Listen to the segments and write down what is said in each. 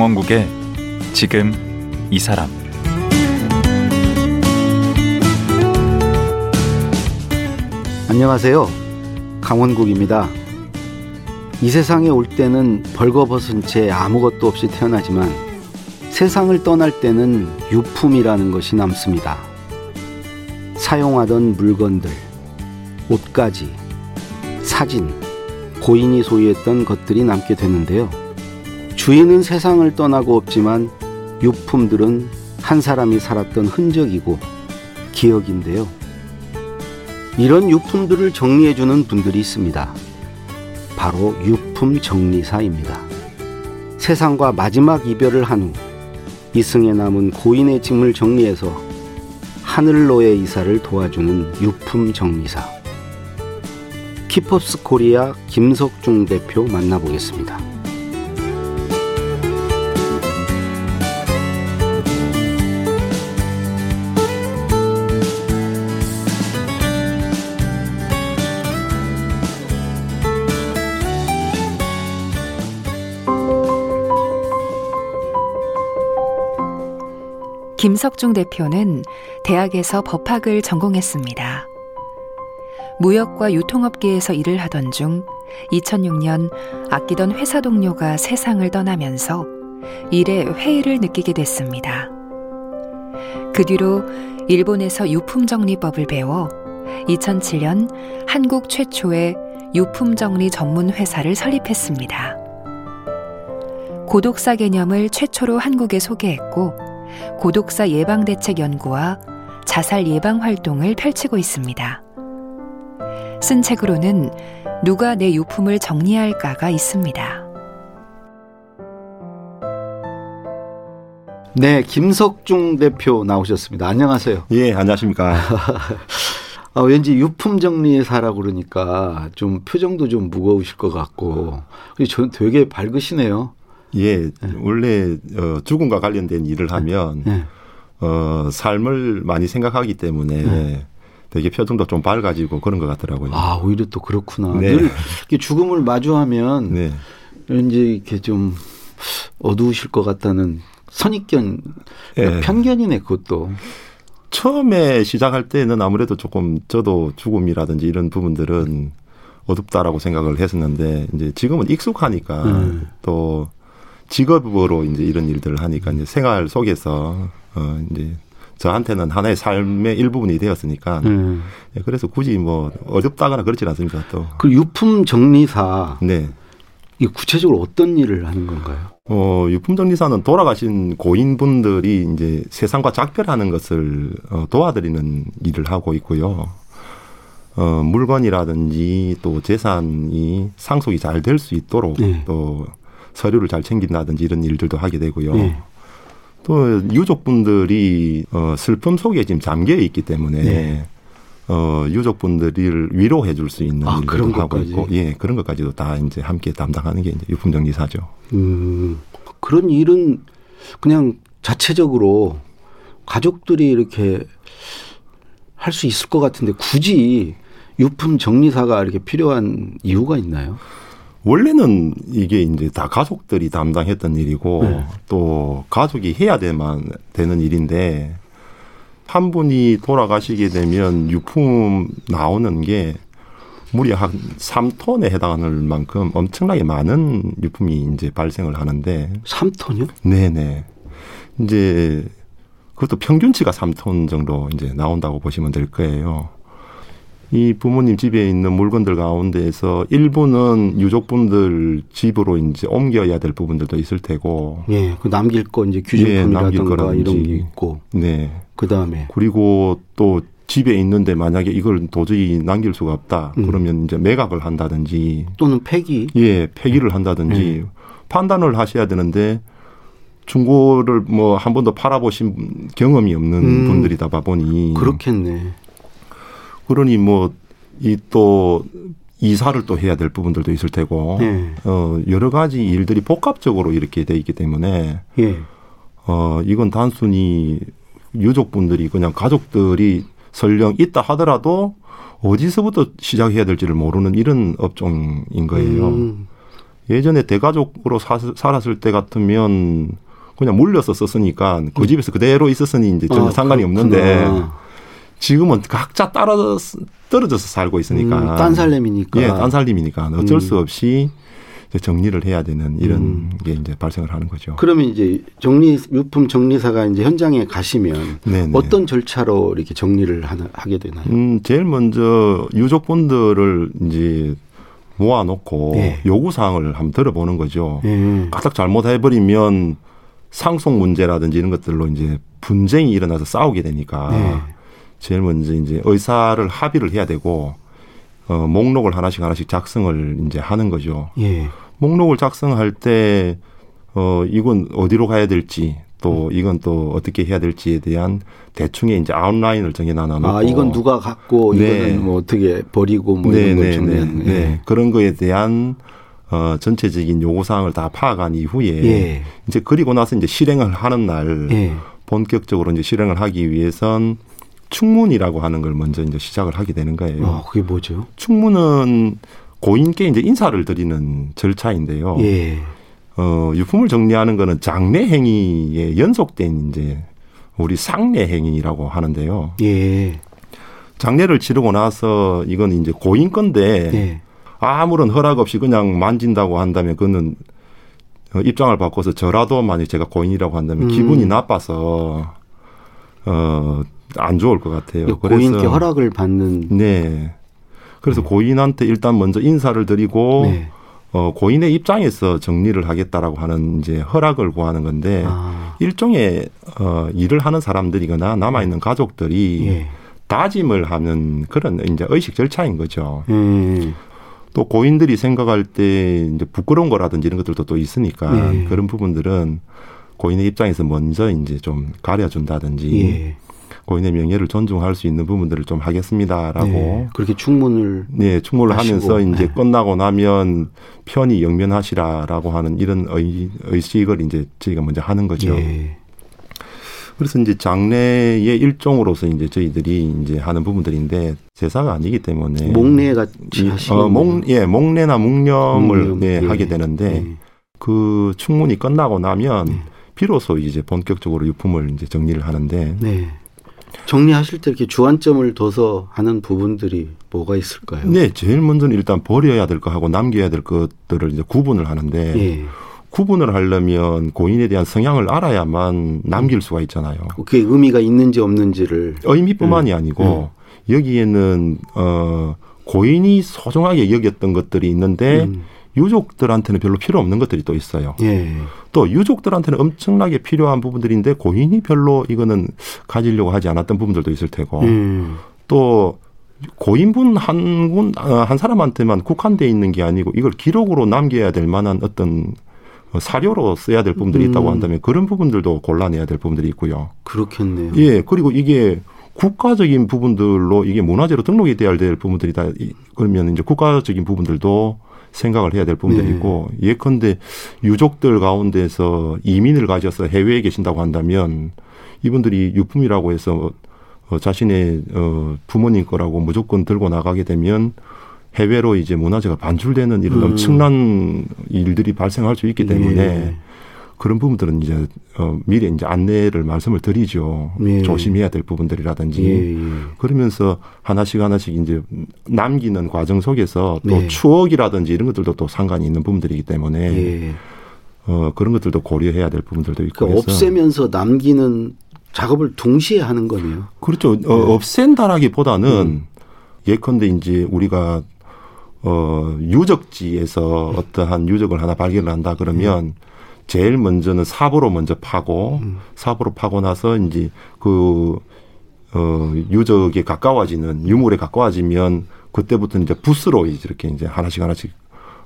강원국의 지금 이 사람 안녕하세요. 강원국입니다. 이 세상에 올 때는 벌거벗은 채 아무것도 없이 태어나지만 세상을 떠날 때는 유품이라는 것이 남습니다. 사용하던 물건들, 옷가지, 사진, 고인이 소유했던 것들이 남게 되는데요. 주인은 세상을 떠나고 없지만 유품들은 한 사람이 살았던 흔적이고 기억인데요. 이런 유품들을 정리해주는 분들이 있습니다. 바로 유품 정리사입니다. 세상과 마지막 이별을 한 후 이승에 남은 고인의 짐을 정리해서 하늘로의 이사를 도와주는 유품 정리사. 키퍼스 코리아 김석중 대표 만나보겠습니다. 김석중 대표는 대학에서 법학을 전공했습니다. 무역과 유통업계에서 일을 하던 중 2006년 아끼던 회사 동료가 세상을 떠나면서 일에 회의를 느끼게 됐습니다. 그 뒤로 일본에서 유품정리법을 배워 2007년 한국 최초의 유품정리 전문 회사를 설립했습니다. 고독사 개념을 최초로 한국에 소개했고 고독사 예방대책 연구와 자살 예방 활동을 펼치고 있습니다. 쓴 책으로는 누가 내 유품을 정리할까가 있습니다. 네, 김석중 대표 나오셨습니다. 안녕하세요. 예, 안녕하십니까. 아, 왠지 유품 정리사라고 그러니까 좀 표정도 좀 무거우실 것 같고, 저 되게 밝으시네요. 예, 네. 원래 어, 죽음과 관련된 일을 하면 네. 어, 삶을 많이 생각하기 때문에 네. 되게 표정도 좀 밝아지고 그런 것 같더라고요. 아, 오히려 또 그렇구나. 네. 늘 죽음을 마주하면 네. 왠지 이렇게 좀 어두우실 것 같다는 선입견, 네. 편견이네 그것도. 처음에 시작할 때는 아무래도 조금 저도 죽음이라든지 이런 부분들은 어둡다라고 생각을 했었는데 이제 지금은 익숙하니까 음. 또 직업으로 이제 이런 일들을 하니까 이제 생활 속에서 어 이제 저한테는 하나의 삶의 일부분이 되었으니까 음. 예, 그래서 굳이 뭐 어렵다거나 그렇진 않습니다. 또 그 유품 정리사 네. 이 구체적으로 어떤 일을 하는 건가요? 어, 유품 정리사는 돌아가신 고인분들이 이제 세상과 작별하는 것을 어, 도와드리는 일을 하고 있고요. 어, 물건이라든지 또 재산이 상속이 잘 될 수 있도록 네. 또 서류를 잘 챙긴다든지 이런 일들도 하게 되고요. 네. 또 유족분들이 어, 슬픔 속에 지금 잠겨 있기 때문에 네. 어, 유족분들을 위로해 줄 수 있는 아, 일들도 하고 것까지. 있고, 예, 그런 것까지도 다 이제 함께 담당하는 게 이제 유품 정리사죠. 음, 그런 일은 그냥 자체적으로 가족들이 이렇게 할 수 있을 것 같은데 굳이 유품 정리사가 이렇게 필요한 이유가 있나요? 원래는 이게 이제 다 가족들이 담당했던 일이고 네. 또 가족이 해야 되만 되는 일인데 한 분이 돌아가시게 되면 유품 나오는 게 무려 한 3톤에 해당하는 만큼 엄청나게 많은 유품이 이제 발생을 하는데 3톤이요? 네네. 이제 그것도 평균치가 3톤 정도 이제 나온다고 보시면 될 거예요. 이 부모님 집에 있는 물건들 가운데에서 일부는 유족분들 집으로 이제 옮겨야 될 부분들도 있을 테고. 예, 그 남길 거 이제 규제품이라든가 예, 이런 게 있고. 네. 그 다음에. 그리고 또 집에 있는데 만약에 이걸 도저히 남길 수가 없다. 음. 그러면 이제 매각을 한다든지. 또는 폐기. 예, 폐기를 한다든지 예. 판단을 하셔야 되는데 중고를 뭐 한 번도 팔아보신 경험이 없는 음. 분들이다 보니. 그렇겠네. 그러니 뭐 이 또 이사를 또 해야 될 부분들도 있을 테고 예. 어 여러 가지 일들이 복합적으로 이렇게 돼 있기 때문에 예. 어 이건 단순히 유족분들이 그냥 가족들이 설령 있다 하더라도 어디서부터 시작해야 될지를 모르는 이런 업종인 거예요. 음. 예전에 대가족으로 사, 살았을 때 같으면 그냥 물려서 썼으니까 그 집에서 그대로 있었으니 이제 전혀 아, 상관이 없는데 그렇구나. 지금은 각자 따라 떨어져서 살고 있으니까 음, 딴 살림이니까. 예, 딴 살림이니까 어쩔 음. 수 없이 정리를 해야 되는 이런 음. 게 이제 발생을 하는 거죠. 그러면 이제 정리 유품 정리사가 이제 현장에 가시면 네네. 어떤 절차로 이렇게 정리를 하나, 하게 되나요? 음, 제일 먼저 유족분들을 이제 모아놓고 예. 요구 사항을 한번 들어보는 거죠. 예. 가닥 잘못해버리면 상속 문제라든지 이런 것들로 이제 분쟁이 일어나서 싸우게 되니까 네. 제일 먼저 이제 의사를 합의를 해야 되고 어, 목록을 하나씩 하나씩 작성을 이제 하는 거죠. 예. 목록을 작성할 때 어, 이건 어디로 가야 될지 또 이건 또 어떻게 해야 될지에 대한 대충의 이제 아웃라인을 정해놔놓고 아, 이건 누가 갖고 네. 이거는 뭐 어떻게 버리고 뭐 이런 걸 정리하는 네. 예. 그런 거에 대한 어, 전체적인 요구 사항을 다 파악한 이후에 예. 이제 그리고 나서 이제 실행을 하는 날 예. 본격적으로 이제 실행을 하기 위해선 충문이라고 하는 걸 먼저 이제 시작을 하게 되는 거예요. 어, 그게 뭐죠? 충문은 고인께 이제 인사를 드리는 절차인데요. 예. 어, 유품을 정리하는 거는 장례 행위에 연속된 이제 우리 상례 행위라고 하는데요. 예. 장례를 치르고 나서 이건 이제 고인 건데 예. 아무런 허락 없이 그냥 만진다고 한다면 그거는 어, 입장을 바꿔서 저라도 만약 제가 고인이라고 한다면 음. 기분이 나빠서 어, 안 좋을 것 같아요. 고인께 허락을 받는 네. 그래서 고인한테 일단 먼저 인사를 드리고 네. 어, 고인의 입장에서 정리를 하겠다라고 하는 이제 허락을 구하는 건데 아. 일종의 어, 일을 하는 사람들이거나 남아 있는 가족들이 예. 다짐을 하는 그런 이제 의식 절차인 거죠. 예. 또 고인들이 생각할 때 이제 부끄러운 거라든지 이런 것들도 또 있으니까 네. 그런 부분들은 고인의 입장에서 먼저 이제 좀 가려준다든지 예. 고인의 명예를 존중할 수 있는 부분들을 좀 하겠습니다라고 네. 그렇게 충문을 네, 충고를 하시고, 하면서 이제 네. 끝나고 나면 편히 영면하시라라고 하는 이런 의, 의식을 이제 저희가 먼저 하는 거죠. 예. 그래서 이제 장례의 일종으로서 이제 저희들이 이제 하는 부분들인데 제사가 아니기 때문에 목례 같이 이- 하시는 어, 목, 예, 목례나 묵념을 묵념, 네, 예. 하게 되는데 예. 그 충문이 끝나고 나면 네. 비로소 이제 본격적으로 유품을 이제 정리를 하는데 네. 정리하실 때 이렇게 주안점을 둬서 하는 부분들이 뭐가 있을까요? 네, 제일 먼저는 일단 버려야 될거 하고 남겨야 될 것들을 이제 구분을 하는데 예. 구분을 하려면 고인에 대한 성향을 알아야만 남길 수가 있잖아요. 그게 의미가 있는지 없는지를 의미뿐만이 음. 아니고 여기에는 어 고인이 소중하게 여겼던 것들이 있는데 음. 유족들한테는 별로 필요 없는 것들이 또 있어요. 예. 또 유족들한테는 엄청나게 필요한 부분들인데 고인이 별로 이거는 가지려고 하지 않았던 부분들도 있을 테고 음. 또 고인분 한 분, 어, 한 사람한테만 국한돼 있는 게 아니고 이걸 기록으로 남겨야 될 만한 어떤 어, 사료로 써야 될 부분들이 있다고 음. 한다면 그런 부분들도 골라내야 될 부분들이 있고요. 그렇겠네요. 예, 그리고 이게 국가적인 부분들로 이게 문화재로 등록이 돼야 될 부분들이다. 이- 그러면 이제 국가적인 부분들도 생각을 해야 될 부분들이 네. 있고 예컨대 유족들 가운데서 이민을 가져서 해외에 계신다고 한다면 이분들이 유품이라고 해서 어, 자신의 어, 부모님 거라고 무조건 들고 나가게 되면 해외로 이제 문화재가 반출되는 이런 음. 엄청난 일들이 발생할 수 있기 때문에 예. 그런 부분들은 이제 어, 미리 이제 안내를 말씀을 드리죠. 예. 조심해야 될 부분들이라든지 예, 예. 그러면서 하나씩 하나씩 이제 남기는 과정 속에서 또 네. 추억이라든지 이런 것들도 또 상관이 있는 부분들이기 때문에 예. 어, 그런 것들도 고려해야 될 부분들도 있고 그러니까 없애면서 남기는 작업을 동시에 하는 거네요. 그렇죠. 네. 어, 없앤다라기보다는 음. 예컨대 이제 우리가 어, 유적지에서 어떠한 유적을 하나 발견을 한다 그러면 제일 먼저는 사보로 먼저 파고 음. 사보로 파고 나서 이제 그 어, 유적에 가까워지는 유물에 가까워지면 그때부터 이제 이제 이렇게 이제 하나씩 하나씩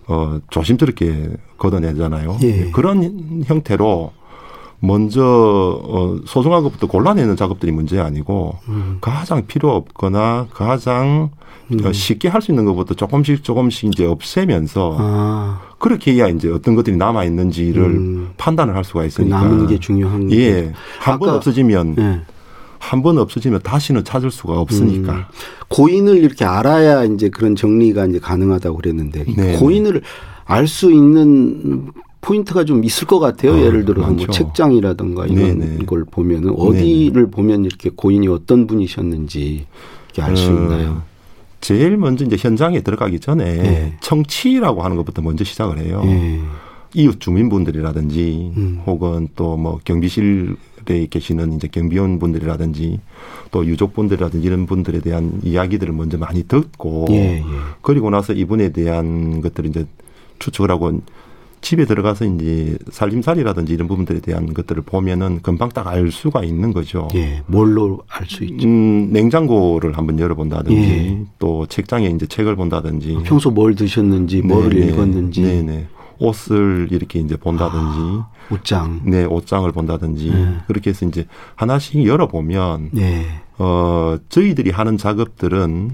어, 조심스럽게 걷어내잖아요. 예. 그런 형태로 먼저 어, 소중한 것부터 골라내는 작업들이 문제 아니고 음. 가장 필요 없거나 가장 어, 쉽게 할 수 있는 것부터 조금씩 조금씩 이제 없애면서 아, 그렇게 해야 이제 어떤 것들이 남아 있는지를 음. 판단을 할 수가 그 있으니까 남은 게 중요한 예. 한 번 없어지면 예. 한번 없어지면 다시는 찾을 수가 없으니까. 음. 고인을 이렇게 알아야 이제 그런 정리가 이제 가능하다고 그랬는데 네. 고인을 알 수 있는 포인트가 좀 있을 것 같아요. 아, 예를 들어서 뭐 많죠. 책장이라든가 이런 네네. 걸 보면은 어디를 보면 이렇게 고인이 어떤 분이셨는지 이렇게 알수 어, 있나요? 제일 먼저 이제 현장에 들어가기 전에 예. 청취라고 하는 것부터 먼저 시작을 해요. 예. 이웃 주민분들이라든지 음. 혹은 또 뭐 경비실에 계시는 이제 경비원 분들이라든지 또 유족분들이라든지 이런 분들에 대한 이야기들을 먼저 많이 듣고 예, 예. 그리고 나서 이분에 대한 것들을 이제 추측을 하고 집에 들어가서 이제 살림살이라든지 이런 부분들에 대한 것들을 보면은 금방 딱 알 수가 있는 거죠. 예. 뭘로 알 수 있죠? 음, 냉장고를 한번 열어본다든지 예. 또 책장에 이제 책을 본다든지 평소 뭘 드셨는지, 네네. 읽었는지, 네네. 옷을 이렇게 이제 본다든지 옷장. 네, 옷장을 본다든지 네. 그렇게 해서 이제 하나씩 열어보면 네. 어 저희들이 하는 작업들은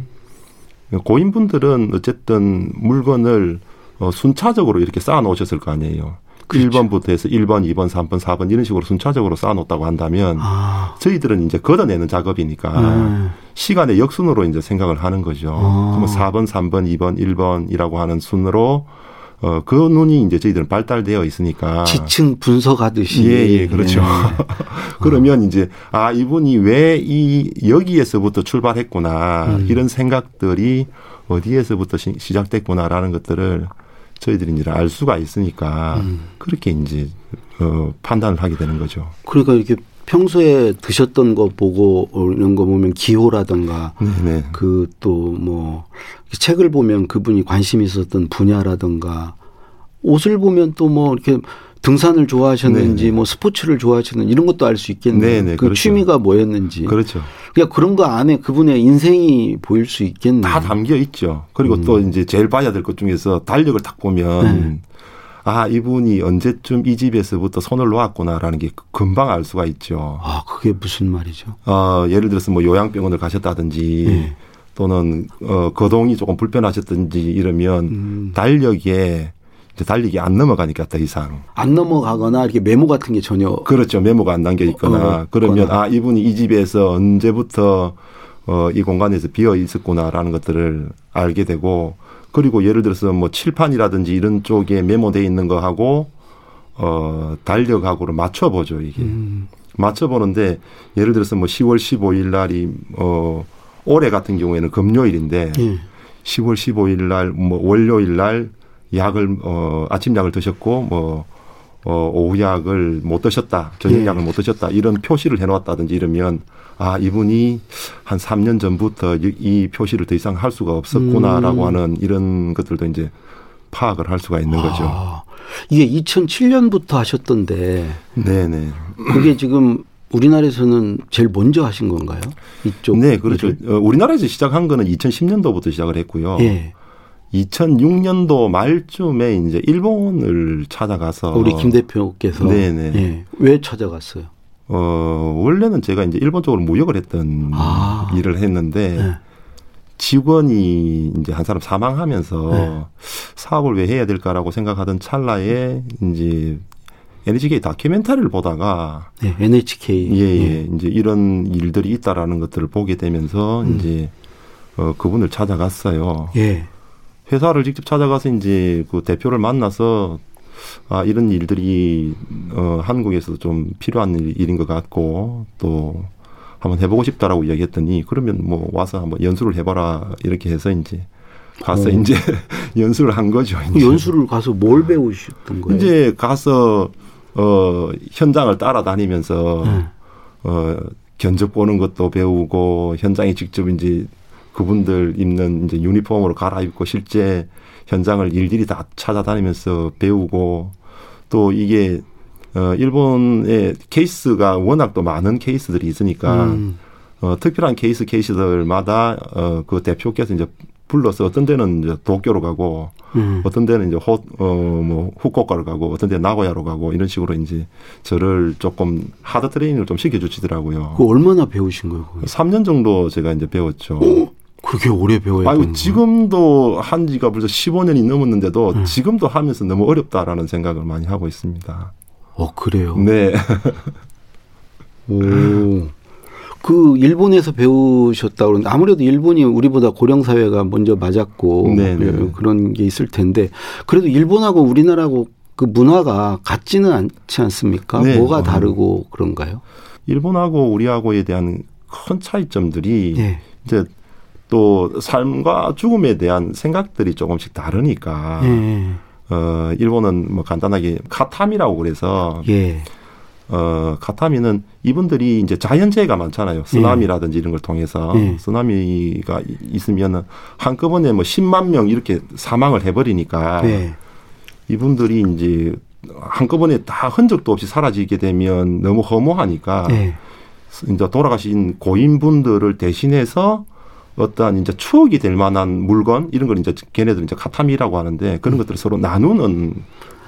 고인분들은 어쨌든 물건을 어, 순차적으로 이렇게 쌓아 놓으셨을 거 아니에요. 그렇죠. 1번부터 해서 1번, 2번, 3번, 4번 이런 식으로 순차적으로 쌓아 놓았다고 한다면 아. 저희들은 이제 걷어내는 작업이니까 음. 시간의 역순으로 이제 생각을 하는 거죠. 아. 그러면 4번, 3번, 2번, 1번이라고 하는 순으로 어, 그 눈이 이제 저희들은 발달되어 있으니까. 지층 분석하듯이. 예, 예, 그렇죠. 예. 그러면 이제 아 이분이 왜 이 여기에서부터 출발했구나 음. 이런 생각들이 어디에서부터 시, 시작됐구나라는 것들을 저희들이 이제 알 수가 있으니까 음. 그렇게 이제 어, 판단을 하게 되는 거죠. 그러니까 이렇게 평소에 드셨던 거 보고 이런 거 보면 기호라든가 네네. 그또 뭐 책을 보면 그분이 관심 있었던 분야라든가 옷을 보면 또 뭐 이렇게 등산을 좋아하셨는지 네네. 뭐 스포츠를 좋아하셨는지 이런 것도 알 수 있겠네요. 그 그렇죠. 취미가 뭐였는지. 그렇죠. 그러니까 그런 거 안에 그분의 인생이 보일 수 있겠네요. 다 담겨 있죠. 그리고 음. 또 이제 제일 봐야 될 것 중에서 달력을 딱 보면 네. 아 이분이 언제쯤 이 집에서부터 손을 놓았구나라는 게 금방 알 수가 있죠. 아, 그게 무슨 말이죠? 어, 예를 들어서 뭐 요양병원을 가셨다든지 네. 또는 어, 거동이 조금 불편하셨든지 이러면 음. 달력에 달력이 안 넘어가니까 더 이상 안 넘어가거나 이렇게 메모 같은 게 전혀 그렇죠 메모가 안 남겨 있거나 어, 그러면 거나. 아 이분이 이 집에서 언제부터 어, 이 공간에서 비어 있었구나라는 것들을 알게 되고 그리고 예를 들어서 뭐 칠판이라든지 이런 쪽에 메모돼 있는 거하고 어, 달력하고를 맞춰보죠 이게 음. 맞춰보는데 예를 들어서 뭐 10월 15일 날이 어 올해 같은 경우에는 금요일인데 예. 10월 15일 날 뭐 월요일 날 약을 어 아침 약을 드셨고 뭐 어, 오후 약을 못 드셨다, 저녁 예. 약을 못 드셨다, 이런 표시를 해놓았다든지 이러면, 아, 이분이 한 3년 전부터 이, 이 표시를 더 이상 할 수가 없었구나라고 음. 하는 이런 것들도 이제 파악을 할 수가 있는 거죠. 아, 이게 2007년부터 하셨던데 네네. 그게 지금 우리나라에서는 제일 먼저 하신 건가요? 이쪽 네, 그렇죠. 일을? 어, 우리나라에서 시작한 거는 2010년도부터 시작을 했고요. 예. 2006년도 말쯤에 이제 일본을 찾아가서 우리 김 대표께서 네네. 예. 왜 찾아갔어요? 어, 원래는 제가 이제 일본 쪽으로 무역을 했던 아. 일을 했는데 예. 직원이 이제 한 사람 사망하면서 네. 사업을 왜 해야 될까라고 생각하던 찰나에 이제 NHK 다큐멘터리를 보다가 네, NHK 예, 예, 이제 이런 일들이 있다라는 것들을 보게 되면서 음. 이제 어, 그분을 찾아갔어요. 예. 회사를 직접 찾아가서 이제 그 대표를 만나서 아 이런 일들이 어 한국에서 좀 필요한 일- 일인 것 같고 또 한번 해보고 싶다라고 이야기했더니 그러면 뭐 와서 한번 연수를 해봐라 이렇게 해서 이제 가서 어. 이제 연수를 한 거죠. 그 이제. 연수를 가서 뭘 배우셨던 거예요? 이제 가서 어 현장을 따라다니면서 네. 어 견적 보는 것도 배우고 현장에 직접 이제 그분들 입는 이제 유니폼으로 갈아입고 실제 현장을 일일이 다 찾아다니면서 배우고 또 이게 어 일본의 케이스가 워낙 또 많은 케이스들이 있으니까 음. 어 특별한 케이스 케이스들마다 어그 대표께서 이제 불러서 어떤 데는 이제 도쿄로 가고 음. 어떤 데는 이제 호, 어, 뭐, 후쿠오카로 가고, 어떤 데는 나고야로 가고, 이런 식으로 이제 저를 조금 하드 트레이닝을 좀 시켜주시더라고요. 그 얼마나 배우신 거예요? 그게? 3년 정도 제가 이제 배웠죠. 그렇게 오래 배워야 아이고, 되는 지금도 한 지가 벌써 15년이 넘었는데도 음. 지금도 하면서 너무 어렵다라는 생각을 많이 하고 있습니다. 어 그래요. 네. 오. 그 일본에서 배우셨다 그러는데 아무래도 일본이 우리보다 고령 사회가 먼저 맞았고 네네. 예, 그런 게 있을 텐데 그래도 일본하고 우리나라하고 그 문화가 같지는 않지 않습니까? 네. 뭐가 어. 다르고 그런가요? 일본하고 우리하고에 대한 큰 차이점들이 예. 이제 또 삶과 죽음에 대한 생각들이 조금씩 다르니까 예. 어 일본은 뭐 간단하게 카타미라고 그래서 예. 어 카타미는 이분들이 이제 자연재해가 많잖아요. 쓰나미라든지 이런 걸 통해서 예. 쓰나미가 있으면은 한꺼번에 뭐 10만 명 이렇게 사망을 해버리니까 예. 이분들이 이제 한꺼번에 다 흔적도 없이 사라지게 되면 너무 허무하니까 예. 이제 돌아가신 고인분들을 대신해서 어떠한 이제 추억이 될 만한 물건 이런 걸 이제 걔네들 이제 카타미라고 하는데 그런 것들을 서로 나누는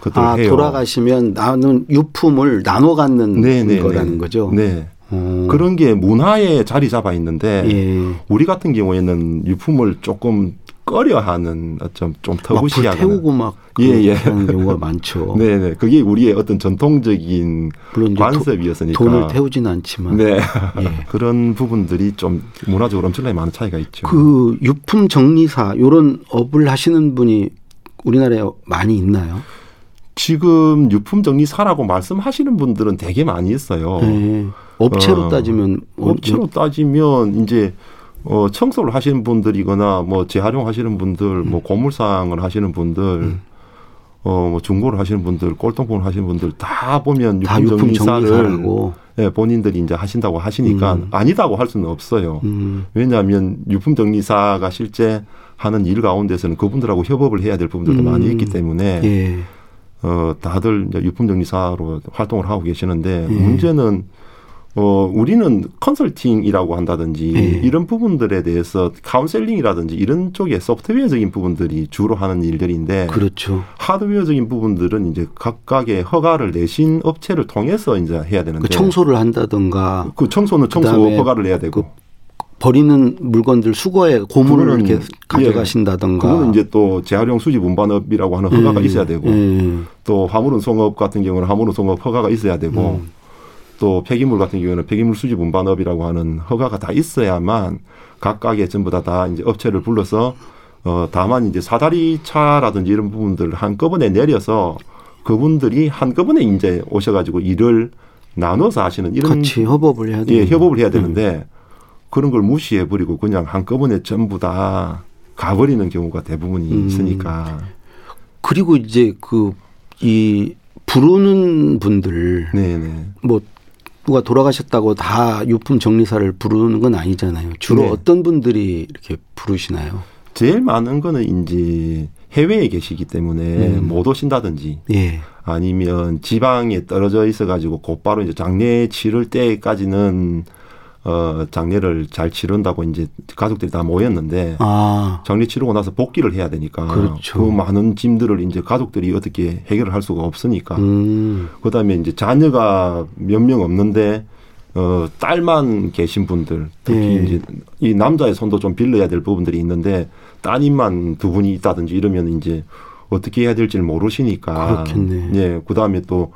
것들을 아 해요. 돌아가시면 나눈 유품을 나눠 갖는 네, 네, 거라는 네. 거죠. 네. 어. 그런 게 문화에 자리 잡아 있는데 예. 우리 같은 경우에는 유품을 조금 꺼려하는 좀, 좀막 터부시하는 불태우고 막 예, 예. 그런 경우가 많죠. 네네 그게 우리의 어떤 전통적인 관습이었으니까 돈을 태우지는 않지만 네 예. 그런 부분들이 좀 문화적으로 엄청나게 많은 차이가 있죠. 그 유품 정리사 요런 업을 하시는 분이 우리나라에 많이 있나요? 지금 유품 정리사라고 말씀하시는 분들은 되게 많이 있어요. 예. 업체로 어, 따지면 어, 업체로 따지면 이제 어, 청소를 하시는 분들이거나 뭐 재활용하시는 분들, 음. 뭐 고물상을 하시는 분들, 어, 뭐 중고를 하시는 분들, 골동품을 하시는 분들 다 보면 다 유품 정리사를. 예, 본인들이 이제 하신다고 하시니까 음. 아니다고 할 수는 없어요. 음. 왜냐하면 유품 정리사가 실제 하는 일 가운데서는 그분들하고 협업을 해야 될 부분들도 음. 많이 있기 때문에 예. 어, 다들 이제 유품 정리사로 활동을 하고 계시는데 예. 문제는 어, 우리는 컨설팅이라고 한다든지 예. 이런 부분들에 대해서 카운셀링이라든지 이런 쪽에 소프트웨어적인 부분들이 주로 하는 일들인데 그렇죠. 하드웨어적인 부분들은 이제 각각의 허가를 내신 업체를 통해서 이제 해야 되는데 그 청소를 한다든가 그 청소는 청소 허가를 내야 되고 버리는 물건들 수거에 고물을 그거는 이렇게 가져가신다든가. 그거는 이제 또 재활용 수집 운반업이라고 하는 허가가 예. 있어야 되고 예. 또 화물운송업 같은 경우는 화물운송업 허가가 있어야 되고 음. 또 폐기물 같은 경우에는 폐기물 수집 운반업이라고 하는 허가가 다 있어야만 각각의 전부 다 다 이제 업체를 불러서 어 다만 이제 사다리 차라든지 이런 부분들을 한꺼번에 내려서 그분들이 한꺼번에 이제 오셔가지고 일을 나눠서 하시는 이런 같이 협업을 해야 돼요. 예, 협업을 해야 되는데 그런 걸 무시해 버리고 그냥 한꺼번에 전부 다 가버리는 경우가 대부분이 음. 있으니까 그리고 이제 그 이 부르는 분들 네네 뭐 누가 돌아가셨다고 다 유품 정리사를 부르는 건 아니잖아요. 주로 네. 어떤 분들이 이렇게 부르시나요? 제일 많은 거는 이제 해외에 계시기 때문에 음. 못 오신다든지 예. 아니면 지방에 떨어져 있어 가지고 곧바로 이제 장례 치를 때까지는 어 장례를 잘 치른다고 이제 가족들이 다 모였는데 아, 장례 치르고 나서 복귀를 해야 되니까 그렇죠. 그 많은 짐들을 이제 가족들이 어떻게 해결을 할 수가 없으니까 음, 그다음에 이제 자녀가 몇 명 없는데 어 딸만 계신 분들 특히 예. 이제 이 남자의 손도 좀 빌려야 될 부분들이 있는데 따님만 두 분이 있다든지 이러면 이제 어떻게 해야 될지를 모르시니까 그렇겠네. 예 그다음에 또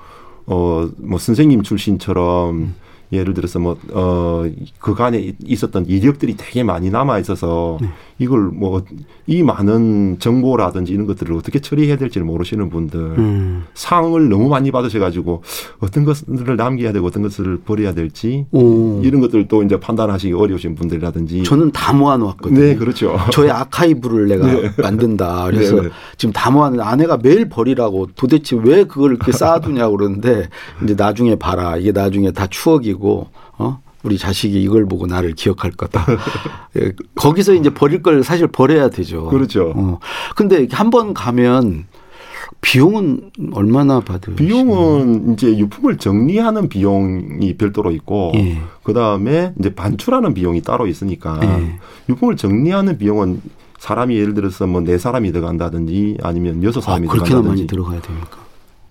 어 뭐 선생님 출신처럼 예를 들어서 뭐 어 그간에 있었던 이력들이 되게 많이 남아 있어서 네. 이걸 뭐 이 많은 정보라든지 이런 것들을 어떻게 처리해야 될지를 모르시는 분들 음. 상을 너무 많이 받으셔가지고 어떤 것들을 남겨야 되고 어떤 것을 버려야 될지 오. 이런 것들도 이제 판단하시기 어려우신 분들이라든지 저는 다 모아놓았거든요. 네 그렇죠 저의 아카이브를 내가 만든다. 그래서 네, 네. 지금 다 모았는데 아내가 매일 버리라고 도대체 왜 그걸 이렇게 쌓아두냐고 그러는데 이제 나중에 봐라. 이게 나중에 다 추억이고, 어? 우리 자식이 이걸 보고 나를 기억할 거다. 예, 거기서 이제 버릴 걸 사실 버려야 되죠. 그렇죠. 어. 근데 한 번 가면 비용은 얼마나 받으시나요? 비용은 이제 유품을 정리하는 비용이 별도로 있고 예. 그 다음에 이제 반출하는 비용이 따로 있으니까 예. 유품을 정리하는 비용은 사람이 예를 들어서 뭐 네 사람이 들어간다든지 아니면 여섯 아, 사람이 많이 들어간다든지 들어가야 됩니까?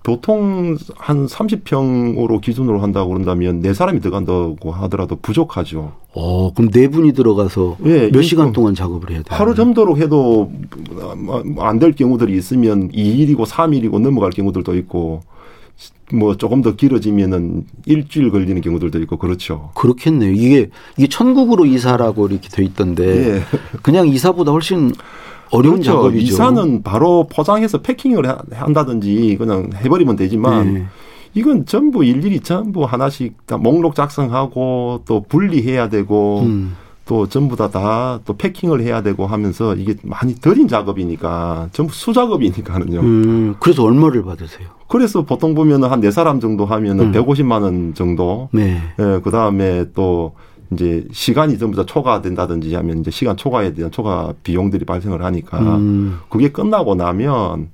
보통 한 30평으로 기준으로 한다고 그런다면 네 사람이 들어간다고 하더라도 부족하죠. 어, 그럼 네 분이 들어가서 예, 몇 이- 시간 동안 작업을 해야 돼요? 하루 정도로 해도 안 될 경우들이 있으면 2일이고 3일이고 넘어갈 경우들도 있고 뭐 조금 더 길어지면은 일주일 걸리는 경우들도 있고 그렇죠. 그렇겠네요. 이게 이게 천국으로 이사라고 이렇게 돼 있던데 예. 그냥 이사보다 훨씬 어려운 그렇죠. 작업이죠. 이사는 바로 포장해서 패킹을 하- 한다든지 그냥 해버리면 되지만 네. 이건 전부 일일이 전부 하나씩 다 목록 작성하고 또 분리해야 되고 음. 또 전부 다 다 또 패킹을 해야 되고 하면서 이게 많이 들인 작업이니까 전부 수작업이니까는요. 음, 그래서 얼마를 받으세요? 그래서 보통 보면은 한 네 사람 정도 하면은 음. 150만 원 정도. 네. 예, 그 다음에 또 이제 시간 이 전부 다 초과된다든지 하면 이제 시간 초과에 대한 초과 비용들이 발생을 하니까 음. 그게 끝나고 나면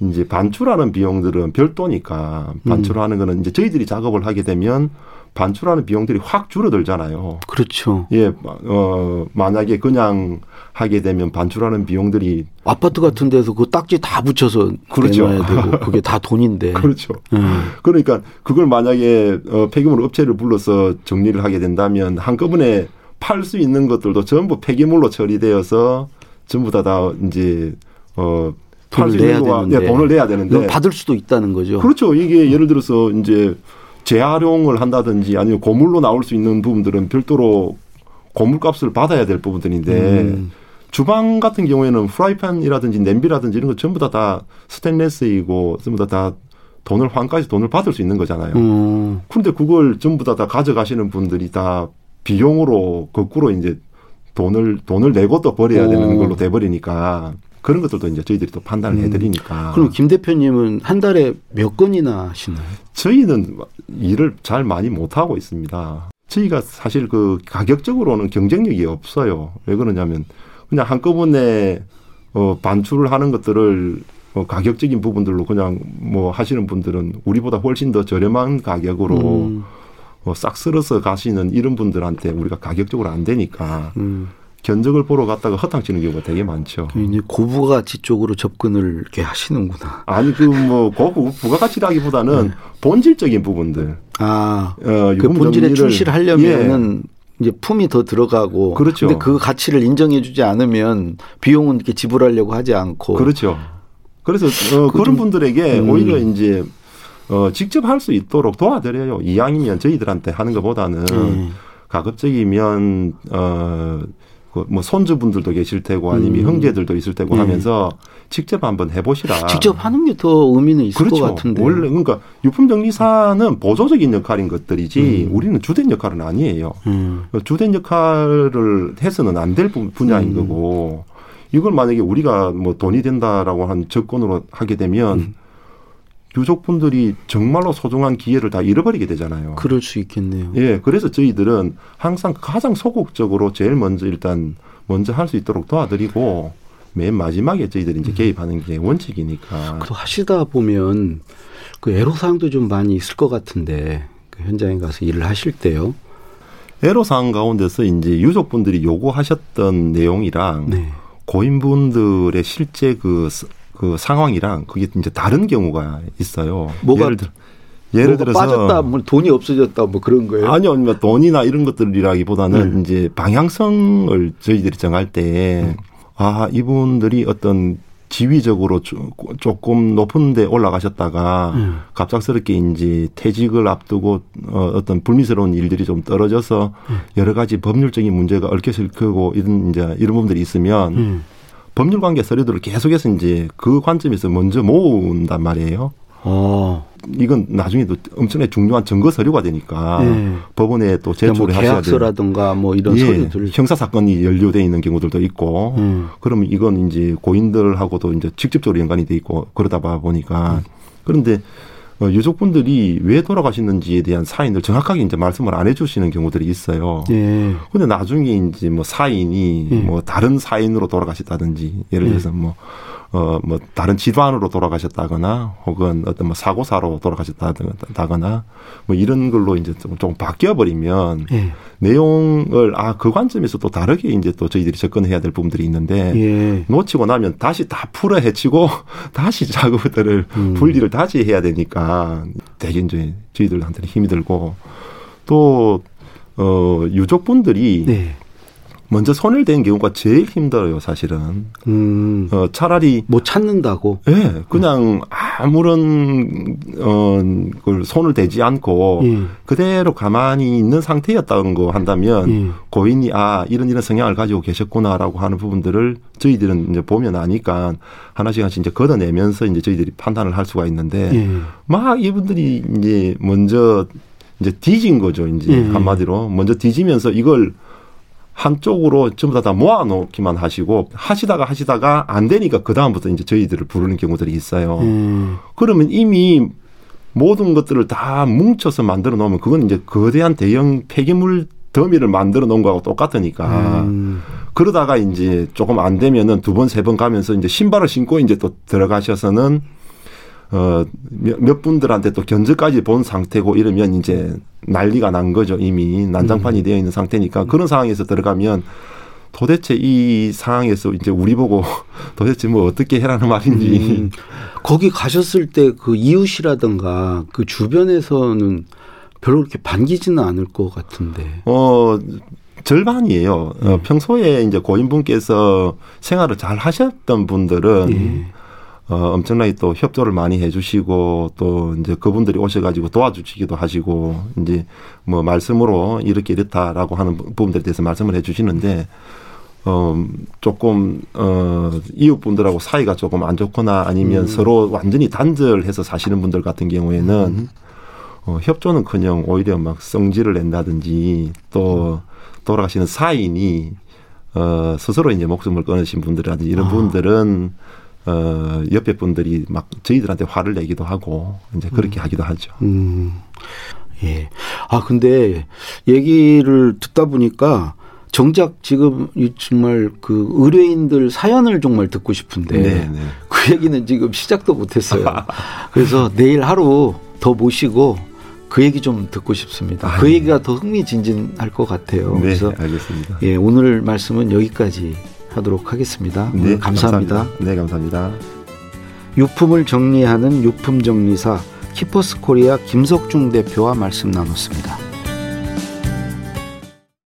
이제 반출하는 비용들은 별도니까 반출하는 거는 이제 저희들이 작업을 하게 되면 반출하는 비용들이 확 줄어들잖아요. 그렇죠. 예, 어, 만약에 그냥 하게 되면 반출하는 비용들이 아파트 같은 데서 그 딱지 다 붙여서 그렇죠. 내놔야 되고 그게 다 돈인데. 그렇죠. 음. 그러니까 그걸 만약에 어, 폐기물 업체를 불러서 정리를 하게 된다면 한꺼번에 팔 수 있는 것들도 전부 폐기물로 처리되어서 전부 다다 이제 어, 팔 돈을 수 내야 되는데. 네, 돈을 내야 되는데 받을 수도 있다는 거죠. 그렇죠. 이게 예를 들어서 이제 재활용을 한다든지 아니면 고물로 나올 수 있는 부분들은 별도로 고물값을 받아야 될 부분들인데 음. 주방 같은 경우에는 프라이팬이라든지 냄비라든지 이런 거 전부 다 다 스테인레스이고 전부 다 다 돈을 환가해서 돈을 받을 수 있는 거잖아요. 음. 그런데 그걸 전부 다 다 가져가시는 분들이 다 비용으로 거꾸로 이제 돈을 돈을 내고 또 버려야 되는 어. 걸로 돼 버리니까 그런 것들도 이제 저희들이 또 판단을 음. 해드리니까. 그럼 김 대표님은 한 달에 몇 건이나 하시나요? 저희는 일을 잘 많이 못 하고 있습니다. 저희가 사실 그 가격적으로는 경쟁력이 없어요. 왜 그러냐면 그냥 한꺼번에 어 반출을 하는 것들을 어 가격적인 부분들로 그냥 뭐 하시는 분들은 우리보다 훨씬 더 저렴한 가격으로 음. 어, 싹 쓸어서 가시는 이런 분들한테 우리가 가격적으로 안 되니까 음. 견적을 보러 갔다가 허탕치는 경우가 되게 많죠. 이제 고부가치 쪽으로 접근을 이렇게 하시는구나. 아니 그뭐 부가가치라기보다는 본질적인 부분들 아, 어, 그 본질에 충실을 하려면은 이제 품이 더 들어가고. 그렇죠. 근데 그 가치를 인정해 주지 않으면 비용은 이렇게 지불하려고 하지 않고. 그렇죠. 그래서 어, 그 그런 좀- 분들에게 음. 오히려 이제 어, 직접 할 수 있도록 도와드려요. 이왕이면 저희들한테 하는 것보다는 음. 가급적이면 어, 그뭐 손주분들도 계실 테고 아니면 음. 형제들도 있을 테고 네. 하면서 직접 한번 해보시라. 직접 하는 게 더 의미는 있을 그렇죠. 것 같은데. 원래 그러니까 유품 정리사는 보조적인 역할인 것들이지 음. 우리는 주된 역할은 아니에요. 음. 주된 역할을 해서는 안 될 분야인 음. 거고 이걸 만약에 우리가 뭐 돈이 된다라고 한 조건으로 하게 되면 음. 유족분들이 정말로 소중한 기회를 다 잃어버리게 되잖아요. 그럴 수 있겠네요. 예, 그래서 저희들은 항상 가장 소극적으로 제일 먼저 일단 먼저 할 수 있도록 도와드리고 맨 마지막에 저희들이 음. 이제 개입하는 게 원칙이니까. 또 하시다 보면 그 애로사항도 좀 많이 있을 것 같은데 그 현장에 가서 일을 하실 때요. 애로사항 가운데서 이제 유족분들이 요구하셨던 내용이랑 네. 고인분들의 실제 그, 스- 그 상황이랑 그게 이제 다른 경우가 있어요. 뭐가- 예를, 들, 예를 들어서 빠졌다, 뭐 돈이 없어졌다, 뭐 그런 거예요. 아니요, 아니면 돈이나 이런 것들이라기보다는 네. 이제 방향성을 저희들이 정할 때, 아, 이분들이 어떤 지위적으로 조- 조금 높은 데 올라가셨다가 음. 갑작스럽게 이제 퇴직을 앞두고 어, 어떤 불미스러운 일들이 좀 떨어져서 음. 여러 가지 법률적인 문제가 얽혀서고 이런 이제 이런 부분들이 있으면 음. 법률 관계 서류들을 계속해서 이제 그 관점에서 먼저 모은단 말이에요. 어. 이건 나중에도 엄청나게 중요한 증거 서류가 되니까 네. 법원에 또 그러니까 뭐 제출을 하셔야 돼요. 계약서라든가 뭐 이런 예, 서류들. 형사 사건이 연루돼 있는 경우들도 있고 음. 그러면 이건 이제 고인들하고도 이제 직접적으로 연관이 돼 있고 그러다 봐 보니까 그런데 어, 유족분들이 왜 돌아가셨는지에 대한 사인을 정확하게 이제 말씀을 안 해주시는 경우들이 있어요. 예. 근데 나중에 이제 뭐 사인이 예. 뭐 다른 사인으로 돌아가셨다든지 예를 예. 들어서 뭐 어, 뭐, 다른 질환으로 돌아가셨다거나, 혹은 어떤 뭐 사고사로 돌아가셨다거나, 뭐 이런 걸로 이제 좀, 좀 바뀌어버리면, 예. 내용을, 아, 그 관점에서 또 다르게 이제 또 저희들이 접근해야 될 부분들이 있는데, 예. 놓치고 나면 다시 다 풀어 헤치고, 다시 작업들을, 음. 분리를 다시 해야 되니까, 되게 이제 저희들한테는 힘이 들고, 또, 어, 유족분들이 네. 먼저 손을 댄 경우가 제일 힘들어요, 사실은. 음. 어, 차라리 뭐 찾는다고. 예, 그냥 아무런 어, 그 손을 대지 않고 예. 그대로 가만히 있는 상태였다는 거 한다면 예. 고인이 아 이런 이런 성향을 가지고 계셨구나라고 하는 부분들을 저희들은 이제 보면 아니까 하나씩 하나씩 이제 걷어내면서 이제 저희들이 판단을 할 수가 있는데 예. 막 이분들이 이제 먼저 이제 뒤진 거죠 이제 예. 한마디로 먼저 뒤지면서 이걸 한쪽으로 전부 다, 다 모아놓기만 하시고 하시다가 하시다가 안 되니까 그 다음부터 이제 저희들을 부르는 경우들이 있어요. 예. 그러면 이미 모든 것들을 다 뭉쳐서 만들어 놓으면 그건 이제 거대한 대형 폐기물 더미를 만들어 놓은 거하고 똑같으니까 음. 그러다가 이제 조금 안 되면은 두 번 세 번 가면서 이제 신발을 신고 이제 또 들어가셔서는 어몇 몇 분들한테 또 견적까지 본 상태고 이러면 이제 난리가 난 거죠 이미 난장판이 되어 있는 상태니까 그런 상황에서 들어가면 도대체 이 상황에서 이제 우리 보고 도대체 뭐 어떻게 해라는 말인지 음. 거기 가셨을 때 그 이웃이라든가 그 주변에서는 별로 그렇게 반기지는 않을 것 같은데. 어 절반이에요. 어, 평소에 이제 고인분께서 생활을 잘 하셨던 분들은 예. 어, 엄청나게 또 협조를 많이 해주시고 또 이제 그분들이 오셔가지고 도와주시기도 하시고 이제 뭐 말씀으로 이렇게 이렇다라고 하는 부- 부분들에 대해서 말씀을 해주시는데 어 조금 어 이웃분들하고 사이가 조금 안 좋거나 아니면 서로 완전히 단절해서 사시는 분들 같은 경우에는 어, 협조는커녕 오히려 막 성질을 낸다든지 또 돌아가시는 사인이 어, 스스로 이제 목숨을 끊으신 분들이라든지 이런 아. 분들은 어, 옆에 분들이 막 저희들한테 화를 내기도 하고 이제 그렇게 하기도 하죠. 음. 예. 아, 근데 얘기를 듣다 보니까 정작 지금 이 정말 그 의뢰인들 사연을 정말 듣고 싶은데 네, 네. 그 얘기는 지금 시작도 못했어요. 그래서 내일 하루 더 모시고 그 얘기 좀 듣고 싶습니다. 그 얘기가 더 흥미진진할 것 같아요. 네, 그래서 알겠습니다. 예, 오늘 말씀은 여기까지 하도록 하겠습니다. 네, 감사합니다. 네, 감사합니다. 유품을 정리하는 유품 정리사 키퍼스 코리아 김석중 대표와 말씀 나눴습니다.